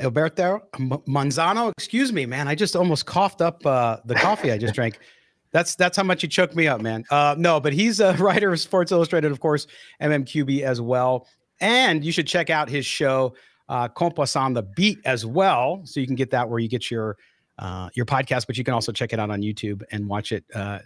Alberto Manzano. Excuse me, man. I just almost coughed up uh, the coffee I just drank. That's that's how much you choked me up, man. Uh, no, but he's a writer of Sports Illustrated, of course, MMQB as well. And you should check out his show, uh, Compass on the Beat, as well. So you can get that where you get your uh, your podcast, but you can also check it out on YouTube and watch it. Uh,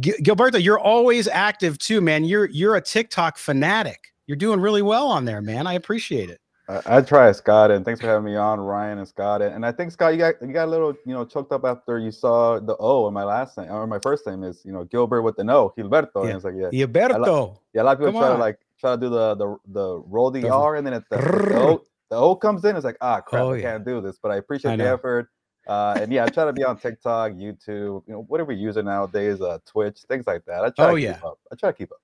Gilberto, you're always active too, man. You're you're a TikTok fanatic. You're doing really well on there, man. I appreciate it. I, try, Scott, and thanks for having me on, Ryan and Scott. And I think Scott, you got you got a little, you know, choked up after you saw the O in my last name or my first name is, you know, Gilbert with the no, Gilberto. Yeah. And it's like, yeah, Gilberto. yeah, a lot of people Come try on. to like try to do the the the roll the R, and then at the, the, o, the O comes in, it's like, ah, crap, oh, I can't do this. But I appreciate I the effort. Uh, and yeah, I try to be on TikTok, YouTube, you know, whatever we use it nowadays, uh, Twitch, things like that. I try oh, to yeah. keep up. I try to keep up.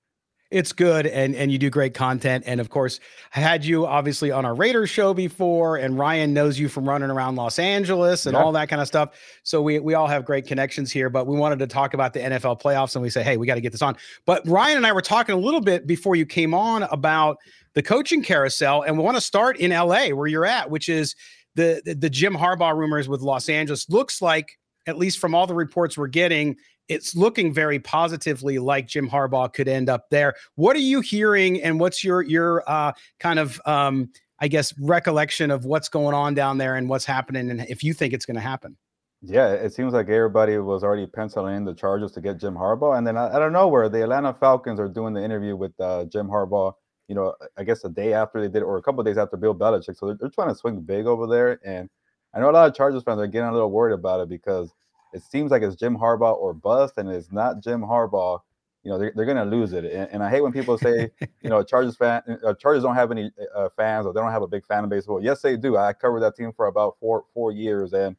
It's good, and and you do great content. And of course, I had you obviously on our Raiders show before, and Ryan knows you from running around Los Angeles and yeah. all that kind of stuff. So we we all have great connections here. But we wanted to talk about the NFL playoffs, and we say, hey, we got to get this on. But Ryan and I were talking a little bit before you came on about the coaching carousel, and we want to start in LA where you're at, which is the, the, the Jim Harbaugh rumors with Los Angeles. Looks like, at least from all the reports we're getting, it's looking very positively like Jim Harbaugh could end up there. What are you hearing, and what's your your uh, kind of um, I guess recollection of what's going on down there and what's happening, and if you think it's going to happen? Yeah, it seems like everybody was already penciling in the Chargers to get Jim Harbaugh, and then I, I don't know where the Atlanta Falcons are doing the interview with uh, Jim Harbaugh. You know, I guess a day after they did, or a couple days after Bill Belichick. So they're, they're trying to swing big over there, and I know a lot of Chargers fans are getting a little worried about it because it seems like it's Jim Harbaugh or bust, and it's not Jim Harbaugh, you know, they're, they're going to lose it. And, and, I hate when people say, you know, Chargers fan, uh, Chargers don't have any uh, fans or they don't have a big fan base. Well, yes, they do. I covered that team for about four four years, and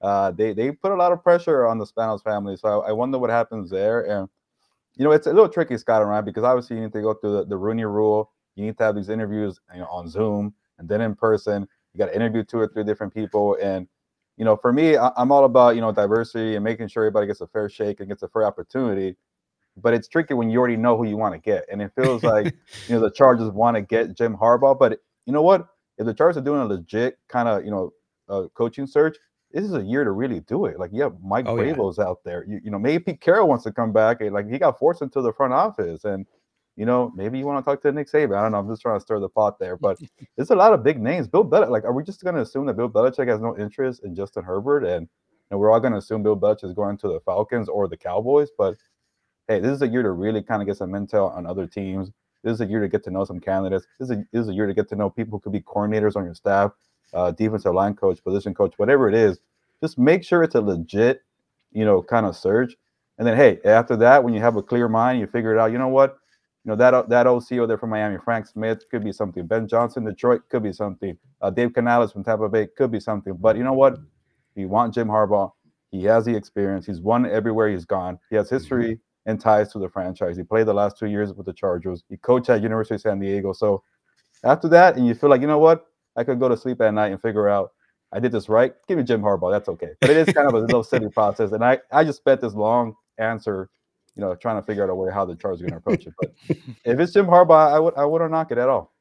uh, they they put a lot of pressure on the Spanos family. So I, I, wonder what happens there. And you know, it's a little tricky, Scott and Ryan, because obviously you need to go through the, the Rooney Rule. You need to have these interviews, you know, on Zoom and then in person. You got to interview two or three different people, and you know, for me, I, am all about you know diversity and making sure everybody gets a fair shake and gets a fair opportunity. But it's tricky when you already know who you want to get, and it feels like you know the Chargers want to get Jim Harbaugh. But you know what? If the Chargers are doing a legit kind of you know uh, coaching search, this is a year to really do it. Like, yeah, Mike oh, yeah. out there. You, you know, maybe Pete Carroll wants to come back. Like, he got forced into the front office, and you know, maybe you want to talk to Nick Saban. I don't know. I'm just trying to stir the pot there, but there's a lot of big names. Bill Belichick. Like, are we just going to assume that Bill Belichick has no interest in Justin Herbert, and, and we're all going to assume Bill Belichick is going to the Falcons or the Cowboys? But hey, this is a year to really kind of get some intel on other teams. This is a year to get to know some candidates. This is a, this is a year to get to know people who could be coordinators on your staff, uh, defensive line coach, position coach, whatever it is. Just make sure it's a legit, you know, kind of search. And then, hey, after that, when you have a clear mind, you figure it out. You know what? You know that that OC there from Miami, Frank Smith could be something. Ben Johnson, Detroit could be something. Uh, Dave Canales from Tampa Bay could be something. But you know what? You want Jim Harbaugh. He has the experience. He's won everywhere he's gone. He has history mm-hmm. and ties to the franchise. He played the last two years with the Chargers. He coached at University of San Diego. So after that, and you feel like you know what? I could go to sleep at night and figure out I did this right. Give me Jim Harbaugh. That's okay. But it is kind of a little silly process. And I I just spent this long answer you know, trying to figure out a way how the Chargers are going to approach it. But if it's Jim Harbaugh, I would I wouldn't knock it at all.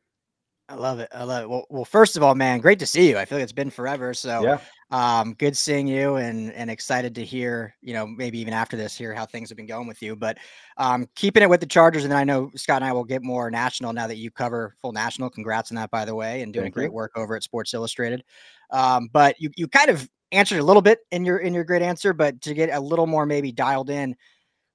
I love it. I love it. Well, well, first of all, man, great to see you. I feel like it's been forever. So yeah. um, good seeing you and and excited to hear, you know, maybe even after this, hear how things have been going with you. But um, keeping it with the Chargers, and then I know Scott and I will get more national now that you cover full national. Congrats on that, by the way, and doing Thank great you. work over at Sports Illustrated. Um, but you you kind of answered a little bit in your in your great answer, but to get a little more maybe dialed in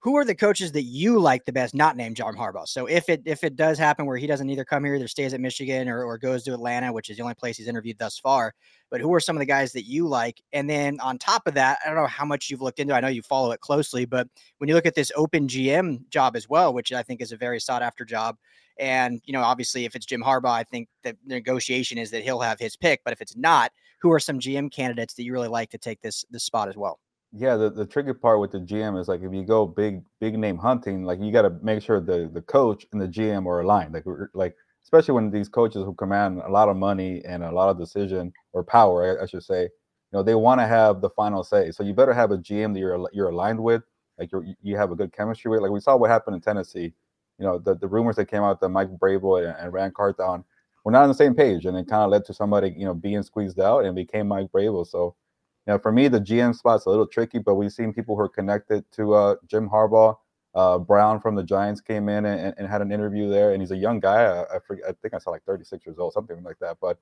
who are the coaches that you like the best, not named John Harbaugh? So if it if it does happen where he doesn't either come here, either stays at Michigan or, or goes to Atlanta, which is the only place he's interviewed thus far, but who are some of the guys that you like? And then on top of that, I don't know how much you've looked into. I know you follow it closely, but when you look at this open GM job as well, which I think is a very sought after job, and you know, obviously, if it's Jim Harbaugh, I think the negotiation is that he'll have his pick. But if it's not, who are some GM candidates that you really like to take this this spot as well? Yeah, the, the tricky part with the GM is like if you go big big name hunting, like you got to make sure the the coach and the GM are aligned. Like like especially when these coaches who command a lot of money and a lot of decision or power, I, I should say, you know, they want to have the final say. So you better have a GM that you're you're aligned with, like you you have a good chemistry with. Like we saw what happened in Tennessee. You know, the, the rumors that came out that Mike Vrabel and, and Ran Carthon we're not on the same page, and it kind of led to somebody you know being squeezed out and became Mike Vrabel. So, you know, for me, the GM spot's a little tricky, but we've seen people who are connected to uh, Jim Harbaugh. Uh, Brown from the Giants came in and, and, had an interview there, and he's a young guy. I, I, forget, I think I saw like 36 years old, something like that. But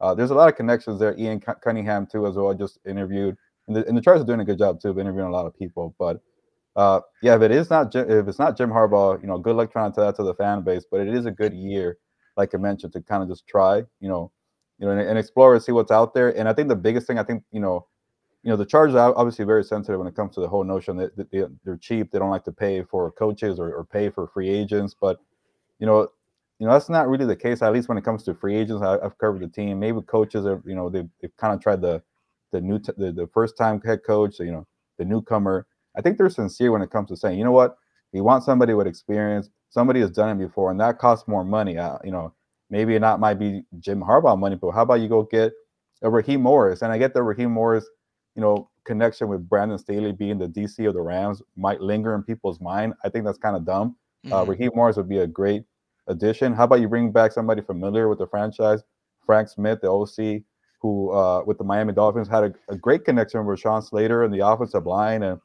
uh, there's a lot of connections there. Ian Cunningham too, as well, just interviewed, and the, and the Chargers are doing a good job too of interviewing a lot of people. But uh, yeah, if it is not if it's not Jim Harbaugh, you know, good luck trying to tell that to the fan base. But it is a good year, like I mentioned, to kind of just try, you know, you know, and, and explore and see what's out there. And I think the biggest thing, I think, you know, you know, the Chargers are obviously very sensitive when it comes to the whole notion that, they, are cheap. They don't like to pay for coaches or, or, pay for free agents. But, you know, you know, that's not really the case, at least when it comes to free agents. I, have covered the team. Maybe coaches are, you know, they've, they've kind of tried the, the new, t- the, the first time head coach, you know, the newcomer. I think they're sincere when it comes to saying, you know what, we want somebody with experience. Somebody has done it before, and that costs more money. Uh, you know, maybe it not might be Jim Harbaugh money, but how about you go get a Raheem Morris? And I get the Raheem Morris you know, connection with Brandon Staley being the DC of the Rams might linger in people's mind. I think that's kind of dumb. Uh, mm-hmm. Uh, Raheem Morris would be a great addition. How about you bring back somebody familiar with the franchise, Frank Smith, the OC, who uh, with the Miami Dolphins had a, a great connection with Sean Slater and the offensive line, and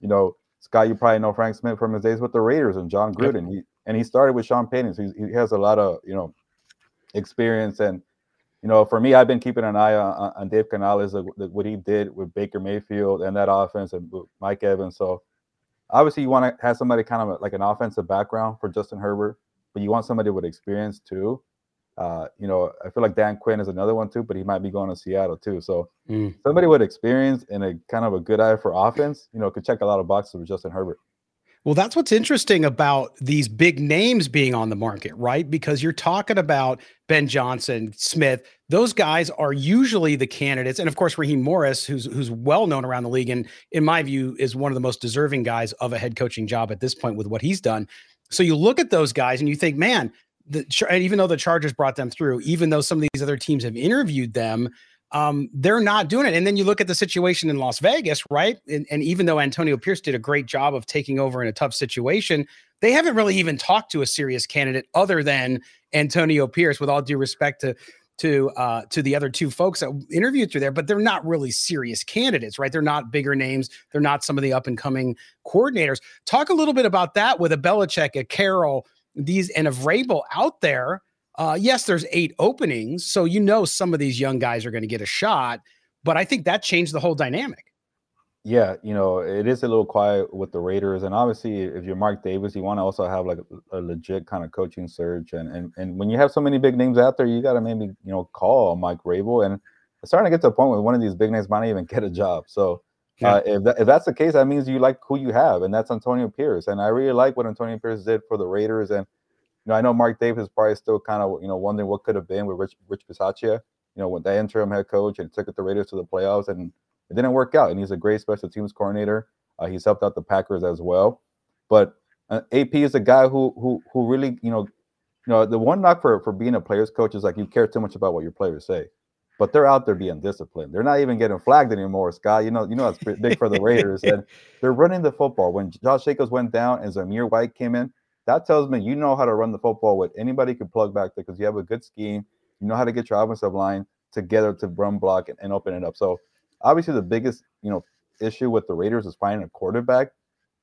you know, Scott, you probably know Frank Smith from his days with the Raiders and Jon Gruden. Yep. He and he started with Sean Payton, so he has a lot of you know experience and you know, for me, I've been keeping an eye on, on Dave Canales, what he did with Baker Mayfield and that offense and Mike Evans. So obviously, you want to have somebody kind of like an offensive background for Justin Herbert, but you want somebody with experience too. Uh, you know, I feel like Dan Quinn is another one too, but he might be going to Seattle too. So mm. somebody with experience and a kind of a good eye for offense, you know, could check a lot of boxes with Justin Herbert. Well, that's what's interesting about these big names being on the market, right? Because you're talking about Ben Johnson, Smith. Those guys are usually the candidates, and of course Raheem Morris, who's who's well known around the league, and in my view is one of the most deserving guys of a head coaching job at this point with what he's done. So you look at those guys and you think, man, the, even though the Chargers brought them through, even though some of these other teams have interviewed them, um, they're not doing it. And then you look at the situation in Las Vegas, right? And, and, even though Antonio Pierce did a great job of taking over in a tough situation, they haven't really even talked to a serious candidate other than Antonio Pierce. With all due respect to to uh, to the other two folks that interviewed through there, but they're not really serious candidates, right? They're not bigger names. They're not some of the up and coming coordinators. Talk a little bit about that with a Belichick, a Carroll, these and a Vrabel out there uh, yes, there's eight openings, so you know some of these young guys are going to get a shot. But I think that changed the whole dynamic. Yeah, you know, it is a little quiet with the Raiders, and obviously, if you're Mark Davis, you want to also have like a, legit kind of coaching search, and and and when you have so many big names out there, you got to maybe you know call Mike Vrabel, and it's starting to get to a point where one of these big names might not even get a job. So. Yeah. Uh, if, that, if that's the case, that means you like who you have, and that's Antonio Pierce. And I really like what Antonio Pierce did for the Raiders. And know, I know Mark Davis is probably still kind of, you know, wondering what could have been with Rich Rich Bisaccia, you know, when the interim head coach and took it the Raiders to the playoffs, and it didn't work out. And he's a great special teams coordinator. Uh, he's helped out the Packers as well. But uh, AP is a guy who who who really, you know, you know, the one knock for for being a players coach is like you care too much about what your players say. But they're out there being disciplined. They're not even getting flagged anymore, Scott. You know, you know that's big for the Raiders. and they're running the football. When Josh Jacobs went down and Zamir White came in, that tells me you know how to run the football with anybody can plug back there because you have a good scheme. You know how to get your offensive line together to run block and, and open it up. So obviously the biggest, you know, issue with the Raiders is finding a quarterback.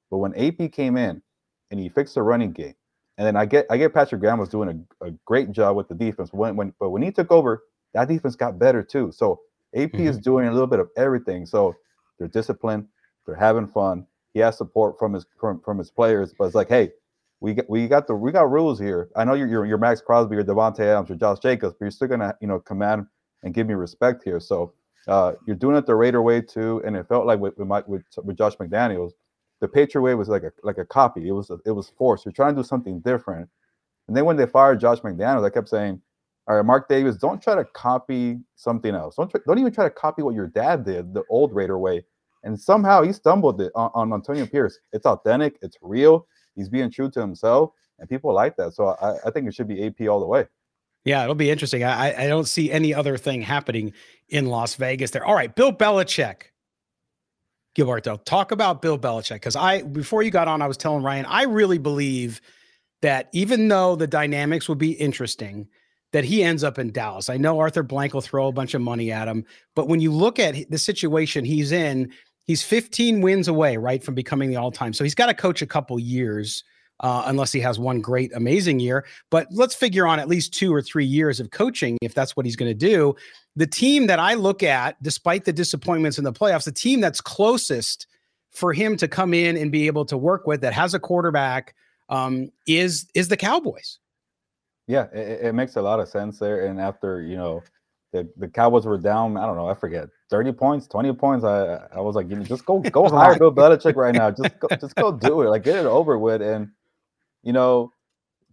But when AP came in and he fixed the running game, and then I get I get Patrick Graham was doing a, a great job with the defense. When when but when he took over, that defense got better too. So AP mm-hmm. is doing a little bit of everything. So they're disciplined, they're having fun. He has support from his from, from his players, but it's like, hey, we got we got the we got rules here. I know you're you're, you're Maxx Crosby or Davante Adams or Josh Jacobs, but you're still gonna you know command and give me respect here. So uh, you're doing it the Raider way too, and it felt like with with, my, with, with Josh McDaniels, the Patriot way was like a like a copy. It was a, it was forced. You're trying to do something different. And then when they fired Josh McDaniels, I kept saying, "All right, Mark Davis, don't try to copy something else. Don't try, don't even try to copy what your dad did, the old Raider way." And somehow he stumbled it on, on Antonio Pierce. It's authentic. It's real he's being true to himself, and people like that. So I, I think it should be AP all the way. Yeah, it'll be interesting. I, I don't see any other thing happening in Las Vegas there. All right, Bill Belichick. Gilberto, talk about Bill Belichick. Because I before you got on, I was telling Ryan, I really believe that even though the dynamics will be interesting, that he ends up in Dallas. I know Arthur Blank will throw a bunch of money at him, but when you look at the situation he's in, he's 15 wins away, right, from becoming the all-time. So he's got to coach a couple years. Uh, unless he has one great, amazing year. But let's figure on at least two or three years of coaching if that's what he's going to do. The team that I look at, despite the disappointments in the playoffs, the team that's closest for him to come in and be able to work with that has a quarterback um, is is the Cowboys. Yeah, it, it, makes a lot of sense there. And after you know, the, the Cowboys were down, I don't know, I forget, thirty points, twenty points. I I was like, you know, just go go hire Bill Belichick right now. Just go, just go do it. Like get it over with. And you know,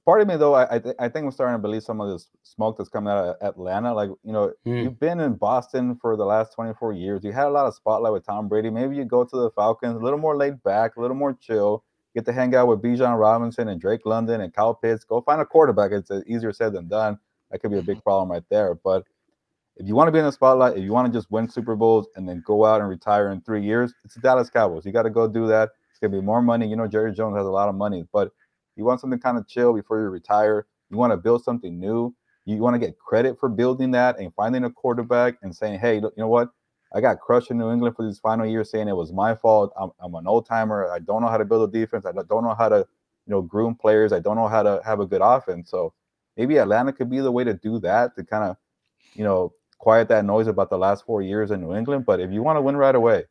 part of me though, I I, th- I think I'm starting to believe some of this smoke that's coming out of Atlanta. Like you know, mm. you've been in Boston for the last 24 years. You had a lot of spotlight with Tom Brady. Maybe you go to the Falcons, a little more laid back, a little more chill get to hang out with Bijan Robinson and Drake London and Kyle Pitts. Go find a quarterback. It's easier said than done. That could be a big problem right there. But if you want to be in the spotlight, if you want to just win Super Bowls and then go out and retire in three years, it's the Dallas Cowboys. You got to go do that. It's gonna be more money. You know, Jerry Jones has a lot of money, but you want something kind of chill before you retire. You want to build something new. You want to get credit for building that and finding a quarterback and saying, hey, you know what? I got crushed in New England for these final years, saying it was my fault. I'm, I'm an old timer. I don't know how to build a defense. I don't know how to, you know, groom players. I don't know how to have a good offense. So maybe Atlanta could be the way to do that to kind of, you know, quiet that noise about the last four years in New England. But if you want to win right away,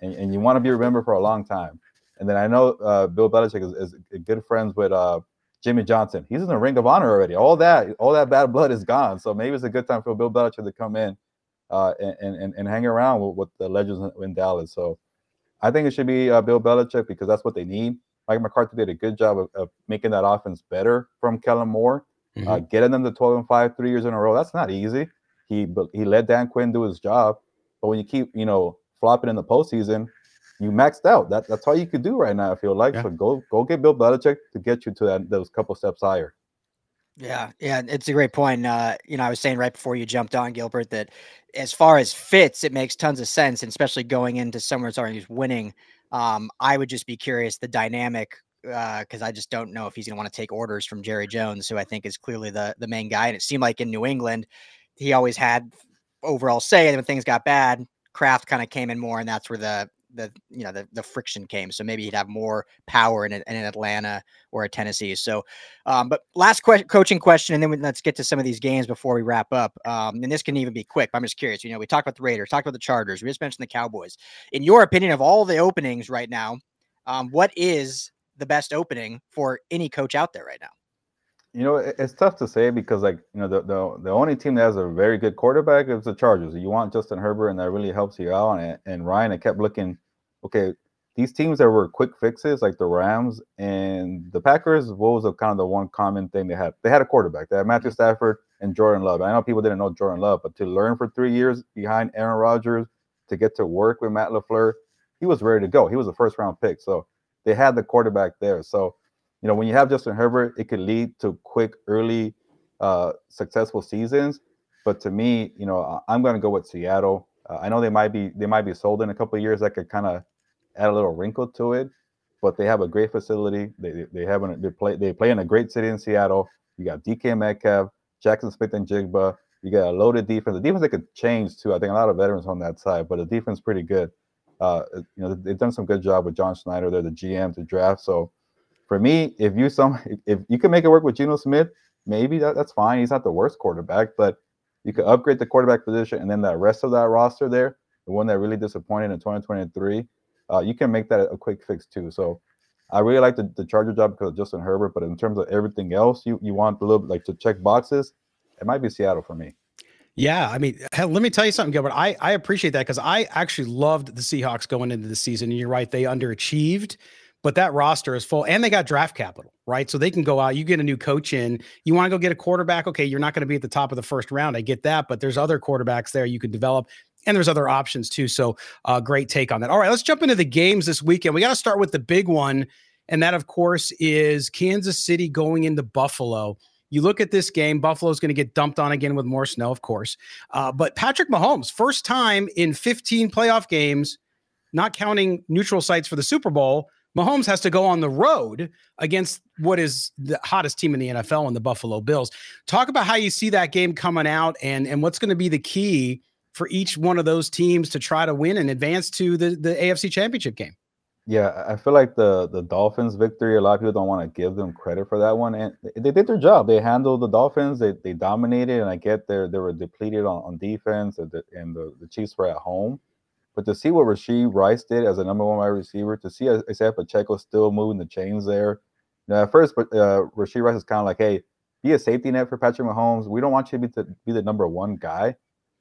and, and you want to be remembered for a long time, and then I know uh, Bill Belichick is, is, good friends with uh, Jimmy Johnson. He's in the Ring of Honor already. All that, all that bad blood is gone. So maybe it's a good time for Bill Belichick to come in uh, and, and, and hang around with, with the legends in Dallas. So I think it should be uh, Bill Belichick because that's what they need. Mike McCarthy did a good job of, of making that offense better from Kellen Moore, uh, mm-hmm. uh, getting them to 12 and 5 three years in a row. That's not easy. He he let Dan Quinn do his job, but when you keep you know flopping in the postseason, you maxed out. That, that's all you could do right now. I feel like yeah. so go go get Bill Belichick to get you to that those couple steps higher. Yeah, yeah, it's a great point. Uh, you know, I was saying right before you jumped on Gilbert that as far as fits, it makes tons of sense, and especially going into somewhere that's already winning. Um, I would just be curious the dynamic because uh, I just don't know if he's going to want to take orders from Jerry Jones, who I think is clearly the the main guy. And it seemed like in New England, he always had overall say. And when things got bad, Kraft kind of came in more, and that's where the the you know the, the friction came. So maybe he'd have more power in, in Atlanta or a Tennessee. So, um, but last que- coaching question, and then we, let's get to some of these games before we wrap up. Um, and this can even be quick. I'm just curious. You know, we talked about the Raiders, talked about the Chargers. We just mentioned the Cowboys. In your opinion, of all the openings right now, um, what is the best opening for any coach out there right now? You know, it's tough to say because, like, you know, the, the, the only team that has a very good quarterback is the Chargers. You want Justin Herbert, and that really helps you out. And, and Ryan, I kept looking okay, these teams that were quick fixes, like the Rams and the Packers, what was the kind of the one common thing they had? They had a quarterback. They had Matthew mm-hmm. Stafford and Jordan Love. I know people didn't know Jordan Love, but to learn for three years behind Aaron Rodgers, to get to work with Matt LaFleur, he was ready to go. He was a first round pick. So they had the quarterback there. So, you know, when you have Justin Herbert, it could lead to quick, early, uh, successful seasons. But to me, you know, I'm going to go with Seattle. Uh, I know they might be they might be sold in a couple of years. That could kind of add a little wrinkle to it. But they have a great facility. They they have an, they play they play in a great city in Seattle. You got DK Metcalf, Jaxon Smith-Njigba. You got a loaded defense. The defense they could change too. I think a lot of veterans on that side, but the defense pretty good. Uh, you know they've done some good job with John Schneider. They're the GM to draft. So for me, if you some if, you can make it work with Geno Smith, maybe that, that's fine. He's not the worst quarterback, but you could upgrade the quarterback position and then that rest of that roster there, the one that really disappointed in 2023, uh, you can make that a quick fix too. So I really like the, the Charger job because of Justin Herbert, but in terms of everything else, you you want a little like to check boxes. It might be Seattle for me. Yeah, I mean, hell, let me tell you something, Gilbert. I I appreciate that because I actually loved the Seahawks going into the season. And you're right, they underachieved, but that roster is full, and they got draft capital, right? So they can go out. You get a new coach in. You want to go get a quarterback? Okay, you're not going to be at the top of the first round. I get that, but there's other quarterbacks there you could develop and there's other options too. So, uh, great take on that. All right, let's jump into the games this weekend. We got to start with the big one, and that, of course, is Kansas City going into Buffalo. You look at this game, Buffalo's going to get dumped on again with more snow, of course. Uh, but Patrick Mahomes, first time in 15 playoff games, not counting neutral sites for the Super Bowl, Mahomes has to go on the road against what is the hottest team in the NFL and the Buffalo Bills. Talk about how you see that game coming out and, and what's going to be the key for each one of those teams to try to win and advance to the, the AFC championship game. Yeah, I feel like the the Dolphins victory, a lot of people don't want to give them credit for that one. And they did their job. They handled the Dolphins, they, they dominated, and I get there they were depleted on, on defense and, the, and the, the Chiefs were at home. But to see what Rashee Rice did as a number one wide receiver, to see Isaiah Pacheco still moving the chains there. You know, at first, but uh, Rashee Rice is kind of like, hey, be a safety net for Patrick Mahomes. We don't want you to be, be the number one guy.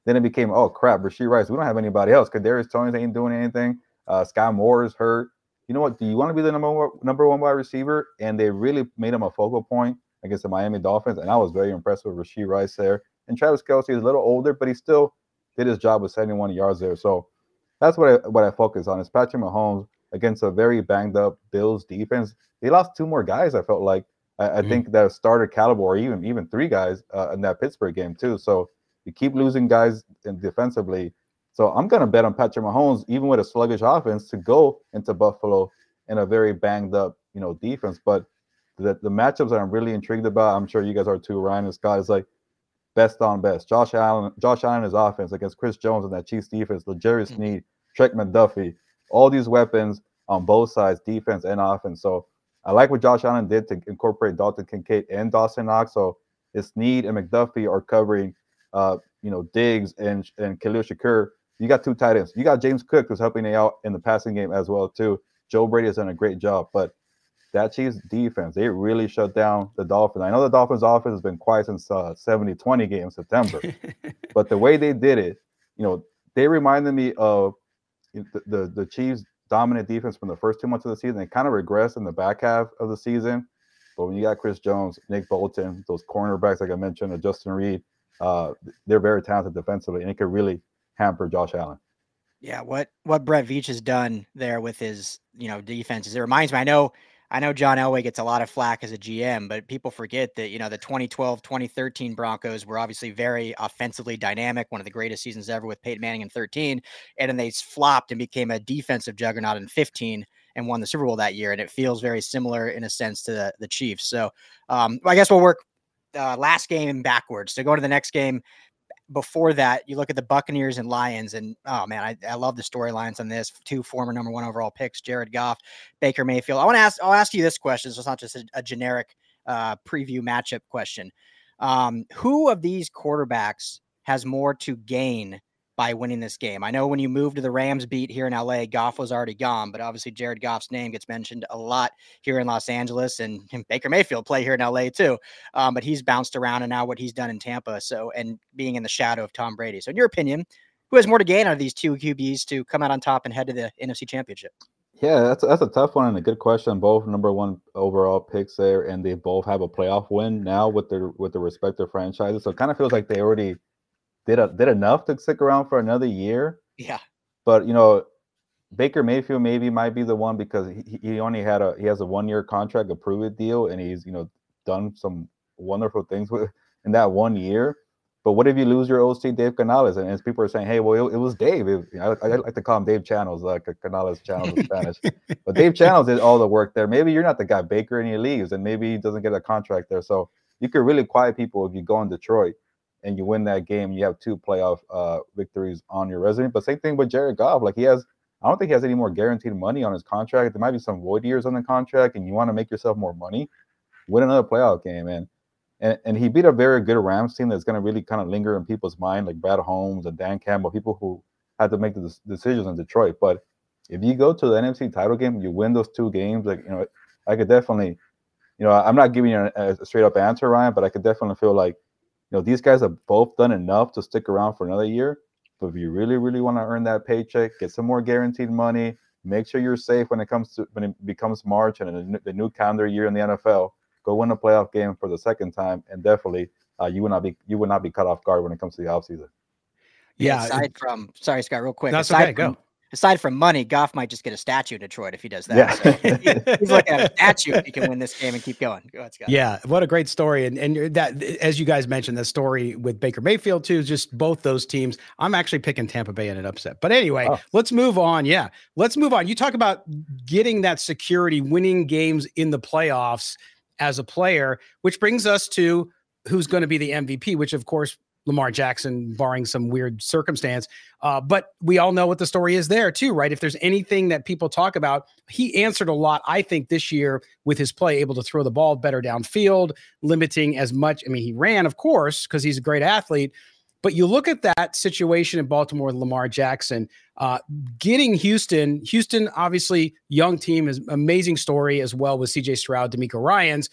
Then it became, oh crap, Rashee Rice. We don't have anybody else. Kadarius Toney ain't doing anything. Uh, Skyy Moore is hurt. You know what? Do you want to be the number one, number one wide receiver? And they really made him a focal point against the Miami Dolphins. And I was very impressed with Rashee Rice there. And Travis Kelce is a little older, but he still did his job with 71 yards there. So that's what I what I focus on is Patrick Mahomes against a very banged up Bills defense. They lost two more guys. I felt like I, mm-hmm. Think that starter caliber, or even even three guys uh, in that Pittsburgh game too. So you keep losing guys in defensively. So I'm gonna bet on Patrick Mahomes, even with a sluggish offense, to go into Buffalo in a very banged up, you know, defense. But the the matchups that I'm really intrigued about, I'm sure you guys are too. Ryan and Scott is like best on best. Josh Allen, Josh Allen is offense against Chris Jones and that Chiefs defense. The mm-hmm. Sneed, Trent McDuffie, all these weapons on both sides, defense and offense. So I like what Josh Allen did to incorporate Dalton Kincaid and Dawson Knox. So it's Sneed and McDuffie are covering, uh, you know, Diggs and and Khalil Shakir. You got two tight ends. You got James Cook who's helping you out in the passing game as well too. Joe Brady has done a great job, but that Chiefs defense, they really shut down the Dolphins. I know the Dolphins offense has been quiet since uh, 70-20 game in September, but the way they did it, you know, they reminded me of the, the, Chiefs dominant defense from the first two months of the season. They kind of regressed in the back half of the season. But when you got Chris Jones, Nick Bolton, those cornerbacks, like I mentioned, Justin Reid, uh, they're very talented defensively, and it could really hamper Josh Allen. Yeah, what what Brett Veach has done there with his you know defenses, it reminds me. I know I know John Elway gets a lot of flack as a GM, but people forget that, you know, the 2012, 2013 Broncos were obviously very offensively dynamic, one of the greatest seasons ever with Peyton Manning in 13. And then they flopped and became a defensive juggernaut in 15 and won the Super Bowl that year. And it feels very similar in a sense to the, the Chiefs. So um, I guess we'll work uh, last game backwards. So go to the next game before that, you look at the Buccaneers and Lions, and oh man, I, I love the storylines on this. Two former number one overall picks, Jared Goff, Baker Mayfield. I want to ask, I'll ask you this question. So it's not just a, a generic uh, preview matchup question. Um, who of these quarterbacks has more to gain by winning this game. I know when you move to the Rams beat here in LA, Goff was already gone, but obviously Jared Goff's name gets mentioned a lot here in Los Angeles, and Baker Mayfield play here in LA too. Um, but he's bounced around, and now what he's done in Tampa, so and being in the shadow of Tom Brady. So, in your opinion, who has more to gain out of these two QBs to come out on top and head to the NFC Championship? Yeah, that's that's a tough one and a good question. Both number one overall picks there, and they both have a playoff win now with their with their respective franchises. So it kind of feels like they already did a, did enough to stick around for another year. Yeah. But you know, Baker Mayfield maybe might be the one because he, he only had a he has a one year contract, a prove deal, and he's you know done some wonderful things with in that one year. But what if you lose your OC Dave Canales? And as people are saying, hey, well, it, it was Dave. It, I, I, like to call him Dave Channels, like uh, Canales Channels in Spanish. but Dave Channels did all the work there. Maybe you're not the guy Baker and he leaves, and maybe he doesn't get a contract there. So you could really quiet people if you go in Detroit and you win that game, you have two playoff uh, victories on your resume. But same thing with Jared Goff. Like he has, I don't think he has any more guaranteed money on his contract. There might be some void years on the contract, and you want to make yourself more money, win another playoff game, man. And, and he beat a very good Rams team that's going to really kind of linger in people's mind, like Brad Holmes and Dan Campbell, people who had to make the decisions in Detroit. But if you go to the NFC title game, you win those two games, like you know, I could definitely, you know, I'm not giving you a, a straight up answer, Ryan, but I could definitely feel like you know, these guys have both done enough to stick around for another year. But if you really, really want to earn that paycheck, get some more guaranteed money, make sure you're safe when it comes to when it becomes March and the new calendar year in the NFL. Go win a playoff game for the second time, and definitely uh, you would not be you would not be cut off guard when it comes to the offseason. Yeah. Aside from sorry, Scott, real quick. That's aside okay. From, go. Aside from money, Goff might just get a statue in Detroit if he does that. Yeah. So he's looking at a statue if he can win this game and keep going. Go ahead, Yeah, what a great story. And and that as you guys mentioned, the story with Baker Mayfield too, just both those teams. I'm actually picking Tampa Bay in an upset. But anyway, oh. let's move on. Yeah, let's move on. You talk about getting that security, winning games in the playoffs as a player, which brings us to who's going to be the MVP, which of course Lamar Jackson, barring some weird circumstance. Uh, but we all know what the story is there, too, right? If there's anything that people talk about, he answered a lot, I think, this year with his play, able to throw the ball better downfield, limiting as much. I mean, he ran, of course, because he's a great athlete. But you look at that situation in Baltimore with Lamar Jackson, uh, getting Houston, Houston, obviously, young team is amazing story as well with CJ Stroud, DeMeco Ryans.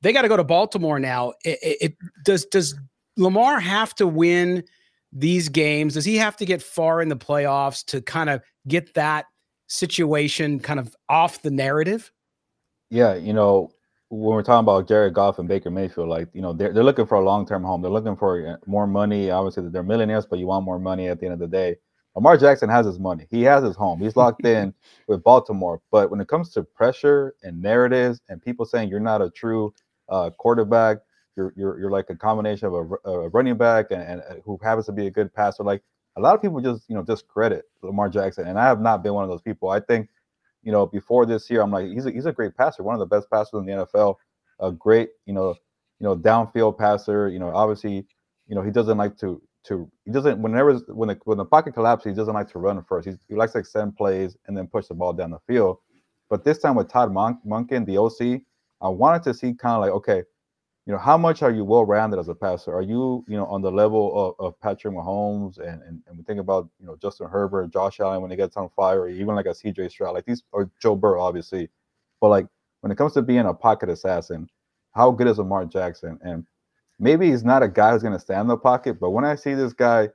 They got to go to Baltimore now. It, it, does does Lamar have to win these games? Does he have to get far in the playoffs to kind of get that situation kind of off the narrative? Yeah, you know, when we're talking about Jared Goff and Baker Mayfield, like, you know, they're, they're looking for a long term home. They're looking for uh, more money. Obviously, they're millionaires, but you want more money at the end of the day. Lamar Jackson has his money. He has his home. He's locked in with Baltimore. But when it comes to pressure and narratives and people saying you're not a true uh, quarterback, you're, you're you're like a combination of a, a running back and, and, uh, who happens to be a good passer. Like a lot of people just you know discredit Lamar Jackson, and I have not been one of those people. I think you know before this year, I'm like he's a, he's a great passer, one of the best passers in the NFL, a great you know you know downfield passer. You know obviously you know he doesn't like to to he doesn't whenever when the when the pocket collapses, he doesn't like to run first. He likes to extend plays and then push the ball down the field. But this time with Todd Monk, Monken, the OC, I wanted to see kind of like okay you know, how much are you well rounded as a passer? Are you, you know, on the level of, of Patrick Mahomes and, and and we think about, you know, Justin Herbert, Josh Allen when he gets on fire, or even like a CJ Stroud, like these or Joe Burrow, obviously. But like when it comes to being a pocket assassin, how good is Lamar Jackson? And maybe he's not a guy who's gonna stand in the pocket, but when I see this guy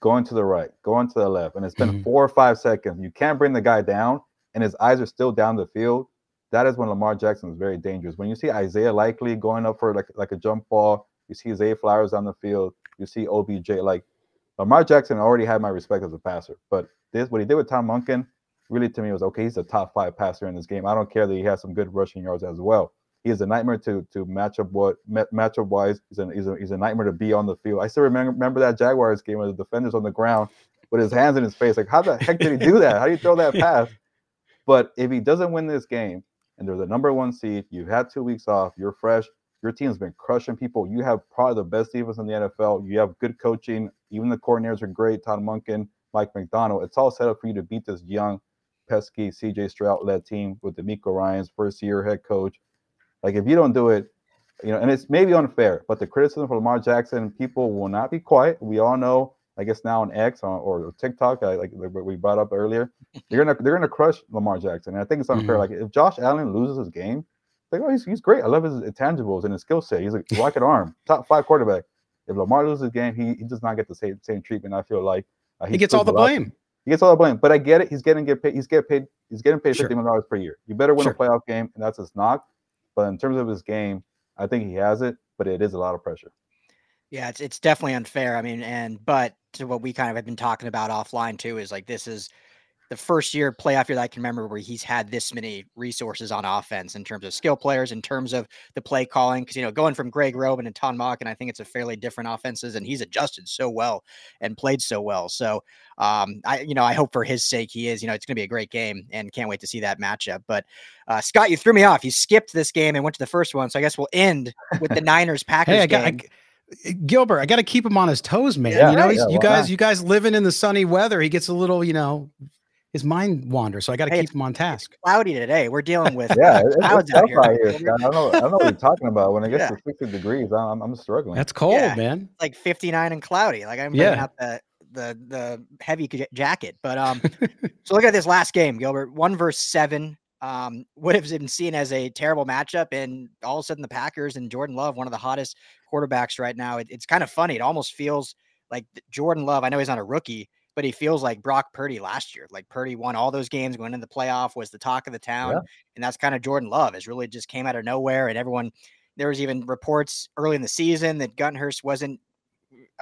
going to the right, going to the left, and it's been mm-hmm. four or five seconds, you can't bring the guy down, and his eyes are still down the field that is when Lamar Jackson is very dangerous. When you see Isaiah Likely going up for like like a jump ball, you see Zay Flowers on the field, you see OBJ. Like Lamar Jackson already had my respect as a passer, but this what he did with Tom Monken really to me was okay. He's a top five passer in this game. I don't care that he has some good rushing yards as well. He is a nightmare to to match up what match up wise. He's a, he's a he's a nightmare to be on the field. I still remember remember that Jaguars game where the defenders on the ground with his hands in his face. Like how the heck did he do that? How do you throw that pass? But if he doesn't win this game, and they're the number one seed. You've had two weeks off. You're fresh. Your team's been crushing people. You have probably the best defense in the NFL. You have good coaching. Even the coordinators are great. Todd Monken, Mike Macdonald. It's all set up for you to beat this young, pesky CJ Stroud led team with DeMeco Ryans first year head coach. Like if you don't do it, you know, and it's maybe unfair, but the criticism for Lamar Jackson, people will not be quiet. We all know I guess now on X or, or TikTok, like, like what we brought up earlier, they're gonna they're gonna crush Lamar Jackson. And I think it's unfair. Mm-hmm. Like if Josh Allen loses his game, like oh he's, he's great. I love his intangibles and his skill set. He's a rocket arm, top five quarterback. If Lamar loses his game, he, he does not get the same same treatment. I feel like uh, he, he gets all the blame. He gets all the blame. But I get it. He's getting get paid. He's getting paid. He's getting paid fifty million dollars per year. You better win sure. a playoff game, and that's his knock. But in terms of his game, I think he has it. But it is a lot of pressure. Yeah, it's it's definitely unfair. I mean, and but to what we kind of have been talking about offline too is like this is the first year playoff year that I can remember where he's had this many resources on offense in terms of skill players, in terms of the play calling. Because you know, going from Greg Roman and Todd and I think it's a fairly different offenses, and he's adjusted so well and played so well. So, um, I you know, I hope for his sake he is. You know, it's going to be a great game, and can't wait to see that matchup. But uh, Scott, you threw me off. You skipped this game and went to the first one, so I guess we'll end with the Niners Packers hey, I got, game. I, Gilbert, I got to keep him on his toes, man. Yeah, you know, yeah, you well, guys, you guys living in the sunny weather. He gets a little, you know, his mind wanders. So I got to hey, keep him on task. cloudy today. We're dealing with yeah, it's, clouds out here. here. I don't know. I don't know what you're talking about. When it gets yeah. to 60 degrees, I'm, I'm struggling. That's cold, yeah, man. Like 59 and cloudy. Like I'm bringing out the the the heavy jacket. But um, so look at this last game, Gilbert. One verse seven um, would have been seen as a terrible matchup. And all of a sudden, the Packers and Jordan Love, one of the hottest quarterbacks right now, it, it's kind of funny. It almost feels like Jordan Love. I know he's not a rookie, but he feels like Brock Purdy last year. Like Purdy won all those games, going into the playoff, was the talk of the town, yeah. and that's kind of Jordan Love. Is really just came out of nowhere, and everyone. There was even reports early in the season that Gutekunst wasn't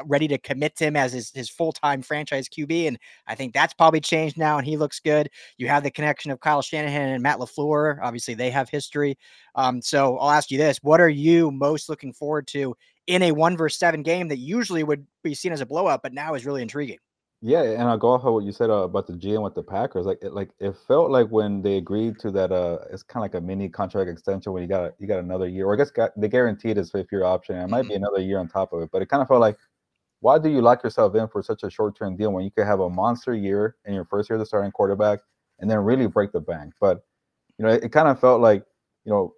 ready to commit to him as his, his full time franchise QB. And I think that's probably changed now, and he looks good. You have the connection of Kyle Shanahan and Matt LaFleur. Obviously, they have history. Um, so I'll ask you this What are you most looking forward to in a one versus seven game that usually would be seen as a blowout, but now is really intriguing? Yeah, and I'll go off of what you said uh, about the GM with the Packers. Like, it, like it felt like when they agreed to that, uh, it's kind of like a mini contract extension when you got you got another year, or I guess got, they guaranteed his fifth year option. And it might mm-hmm. be another year on top of it, but it kind of felt like, why do you lock yourself in for such a short term deal when you could have a monster year in your first year as a starting quarterback and then really break the bank? But you know, it, it kind of felt like you know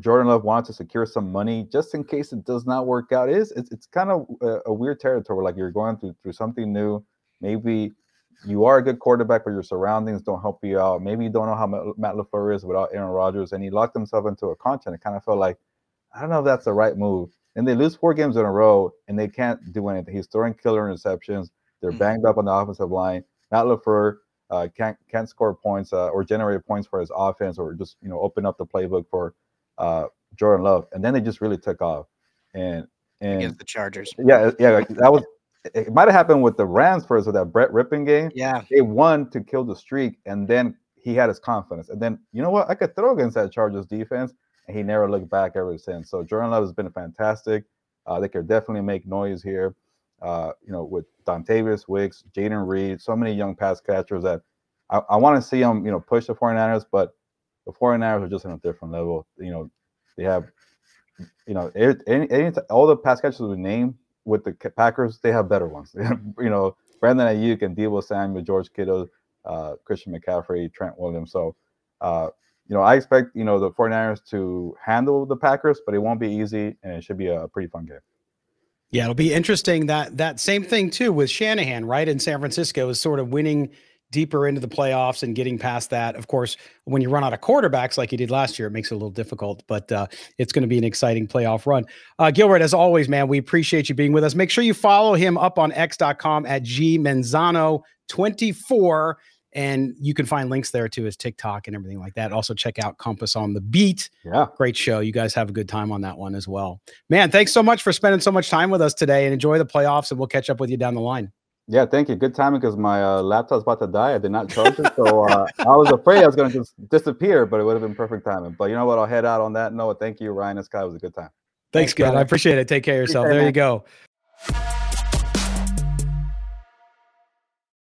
Jordan Love wanted to secure some money just in case it does not work out. It is it's, it's kind of a, a weird territory, like you're going through through something new Maybe you are a good quarterback, but your surroundings don't help you out. Maybe you don't know how Matt LaFleur is without Aaron Rodgers, and he locked himself into a contract. It kind of felt like, I don't know if that's the right move. And they lose four games in a row, and they can't do anything. He's throwing killer interceptions. They're mm. banged up on the offensive line. Matt LaFleur uh, can't can't score points uh, or generate points for his offense, or just you know open up the playbook for uh, Jordan Love. And then they just really took off. And and against the Chargers. Yeah, yeah, that was it might have happened with the Rams first with that Brett Rypien game. Yeah. They won to kill the streak, and then he had his confidence. And then, you know what? I could throw against that Chargers defense, he never looked back ever since. So Jordan Love has been fantastic. Uh, they could definitely make noise here. Uh, you know, with Dontayvion Wicks, Jayden Reed, so many young pass catchers that I, I want to see them, you know, push the 49ers, but the 49ers are just on a different level. You know, they have, you know, any, any, all the pass catchers we name with the Packers, they have better ones. you know, Brandon Aiyuk and Deebo Samuel, George Kittle, uh, Christian McCaffrey, Trent Williams. So, uh, you know, I expect, you know, the 49ers to handle the Packers, but it won't be easy and it should be a pretty fun game. Yeah, it'll be interesting that that same thing too with Shanahan, right? In San Francisco is sort of winning deeper into the playoffs and getting past that. Of course, when you run out of quarterbacks like you did last year, it makes it a little difficult, but uh, it's going to be an exciting playoff run. Uh, Gilbert, as always, man, we appreciate you being with us. Make sure you follow him up on x.com at gmenzano24. And you can find links there to his TikTok and everything like that. Also, check out Compass on the Beat. Yeah. Great show. You guys have a good time on that one as well. Man, thanks so much for spending so much time with us today and enjoy the playoffs. And we'll catch up with you down the line. Yeah, thank you. Good timing because my uh, laptop's about to die. I did not charge it, so uh, I was afraid I was going to just disappear, but it would have been perfect timing. But you know what? I'll head out on that note. Thank you, Ryan and Sky. It was a good time. Thanks, Thanks I appreciate it. Take care of yourself. There you go.